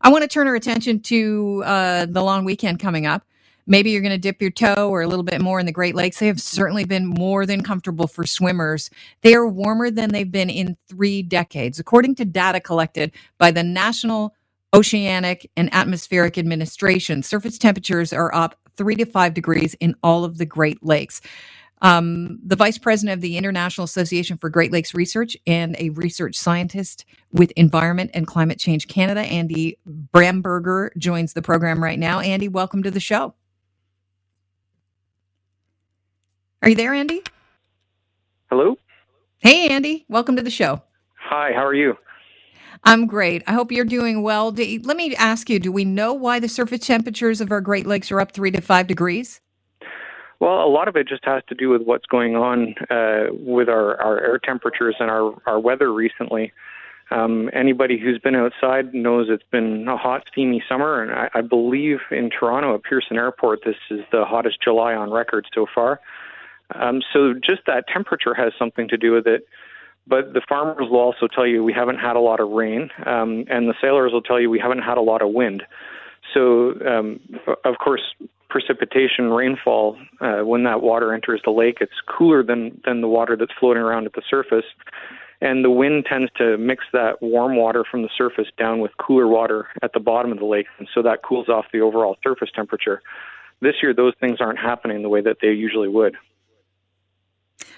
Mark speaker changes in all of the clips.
Speaker 1: I want to turn our attention to uh, the long weekend coming up. Maybe you're going to dip your toe or a little bit more in the Great Lakes. They have certainly been more than comfortable for swimmers. They are warmer than they've been in three decades, according to data collected by the National Oceanic and Atmospheric Administration. Surface temperatures are up three to five degrees in all of the Great Lakes. Um, the vice president of the International Association for Great Lakes Research and a research scientist with Environment and Climate Change Canada, Andy Bramburger, joins the program right now. Andy, welcome to the show. Are you there, Andy?
Speaker 2: Hello.
Speaker 1: Hey, Andy. Welcome to the show.
Speaker 2: Hi, how are you?
Speaker 1: I'm great. I hope you're doing well. let me ask you do we know why the surface temperatures of our Great Lakes are up three to five degrees?
Speaker 2: Well, a lot of it just has to do with what's going on uh, with our, our air temperatures and our, our weather recently. Um, anybody who's been outside knows it's been a hot, steamy summer, and I, I believe in Toronto at Pearson Airport, this is the hottest July on record so far. Um, so just that temperature has something to do with it. But the farmers will also tell you we haven't had a lot of rain, um, and the sailors will tell you we haven't had a lot of wind. So, um, of course, precipitation, rainfall, uh, when that water enters the lake, it's cooler than, than the water that's floating around at the surface. And the wind tends to mix that warm water from the surface down with cooler water at the bottom of the lake. And so that cools off the overall surface temperature. This year, those things aren't happening the way that they usually would.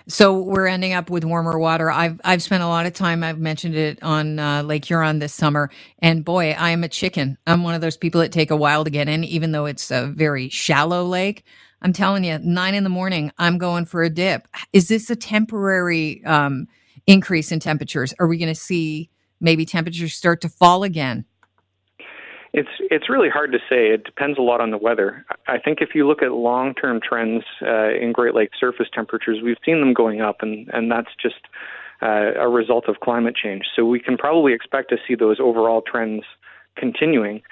Speaker 1: So we're ending up with warmer water. I've I've spent a lot of time. I've mentioned it on uh, Lake Huron this summer, and boy, I am a chicken. I'm one of those people that take a while to get in, even though it's a very shallow lake. I'm telling you, nine in the morning, I'm going for a dip. Is this a temporary um, increase in temperatures? Are we going to see maybe temperatures start to fall again?
Speaker 2: It's it's really hard to say. It depends a lot on the weather. I think if you look at long-term trends uh, in Great Lakes surface temperatures, we've seen them going up, and and that's just uh, a result of climate change. So we can probably expect to see those overall trends continuing.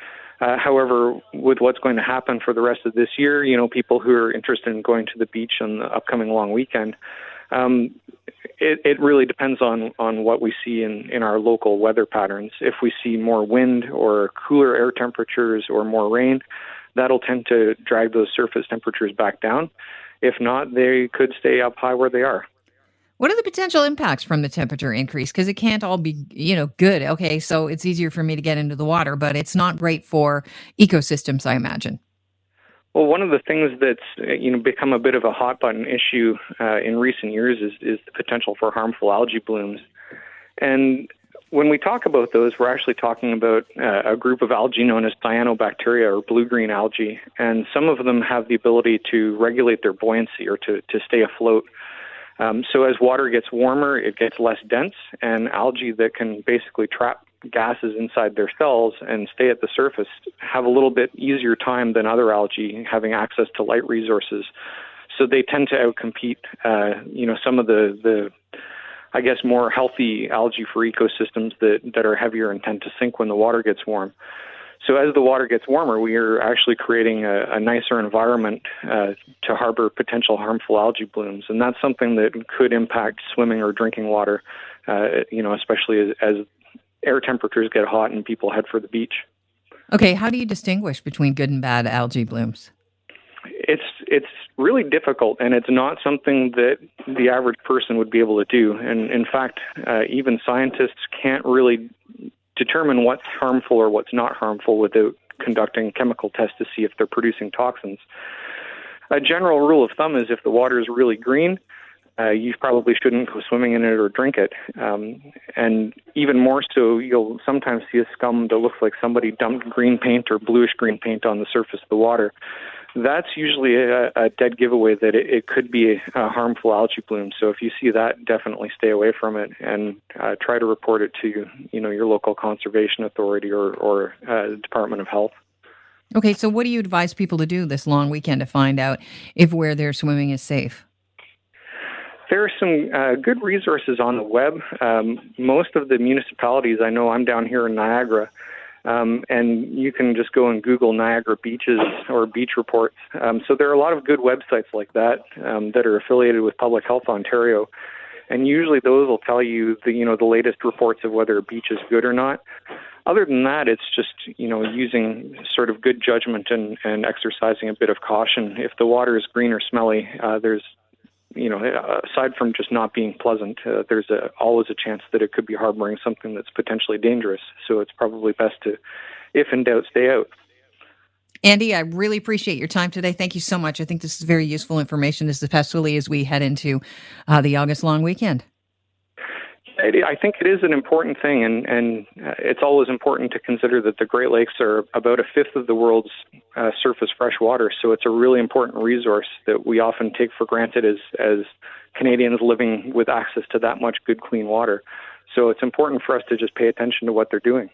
Speaker 2: Uh, however, with what's going to happen for the rest of this year, you know, people who are interested in going to the beach on the upcoming long weekend, um, it, it really depends on, on what we see in, in our local weather patterns. If we see more wind or cooler air temperatures or more rain, that'll tend to drag those surface temperatures back down. If not, they could stay up high where they are.
Speaker 1: What are the potential impacts from the temperature increase? Because it can't all be, you know, good. Okay, so it's easier for me to get into the water, but it's not great for ecosystems, I imagine.
Speaker 2: Well, one of the things that's you know become a bit of a hot button issue uh, in recent years is is the potential for harmful algae blooms, and when we talk about those, we're actually talking about uh, a group of algae known as cyanobacteria or blue-green algae, and some of them have the ability to regulate their buoyancy or to to stay afloat. Um, so as water gets warmer, it gets less dense, and algae that can basically trap gases inside their cells and stay at the surface have a little bit easier time than other algae having access to light resources. So they tend to outcompete, uh, you know, some of the the I guess more healthy algae for ecosystems that that are heavier and tend to sink when the water gets warm. So as the water gets warmer, we are actually creating a, a nicer environment uh, to harbor potential harmful algae blooms, and that's something that could impact swimming or drinking water. Uh, you know, especially as, as air temperatures get hot and people head for the beach.
Speaker 1: Okay, how do you distinguish between good and bad algae blooms?
Speaker 2: It's it's really difficult, and it's not something that the average person would be able to do. And in fact, uh, even scientists can't really determine what's harmful or what's not harmful without conducting chemical tests to see if they're producing toxins. A general rule of thumb is if the water is really green, uh, you probably shouldn't go swimming in it or drink it. Um, and even more so, you'll sometimes see a scum that looks like somebody dumped green paint or bluish green paint on the surface of the water. That's usually a, a dead giveaway that it, it could be a, harmful algae bloom. So if you see that, definitely stay away from it and uh, try to report it to you know your local conservation authority or, or uh, Department of Health.
Speaker 1: Okay, so what do you advise people to do this long weekend to find out if where they're swimming is safe?
Speaker 2: There are some uh, good resources on the web. Um, most of the municipalities, I know I'm down here in Niagara, um, and you can just go and Google Niagara beaches or beach reports. Um, so there are a lot of good websites like that um, that are affiliated with Public Health Ontario. and usually those will tell you the you know the latest reports of whether a beach is good or not. Other than that, it's just you know using sort of good judgment and and exercising a bit of caution. If the water is green or smelly, uh, there's you know, aside from just not being pleasant, uh, there's a, always a chance that it could be harboring something that's potentially dangerous. So it's probably best to, if in doubt, stay out.
Speaker 1: Andy, I really appreciate your time today. Thank you so much. I think this is very useful information, especially as we head into uh, the August long weekend.
Speaker 2: I think it is an important thing, and, and uh, it's always important to consider that the Great Lakes are about a fifth of the world's uh, surface fresh water. So it's a really important resource that we often take for granted as, as Canadians living with access to that much good, clean water. So it's important for us to just pay attention to what they're doing.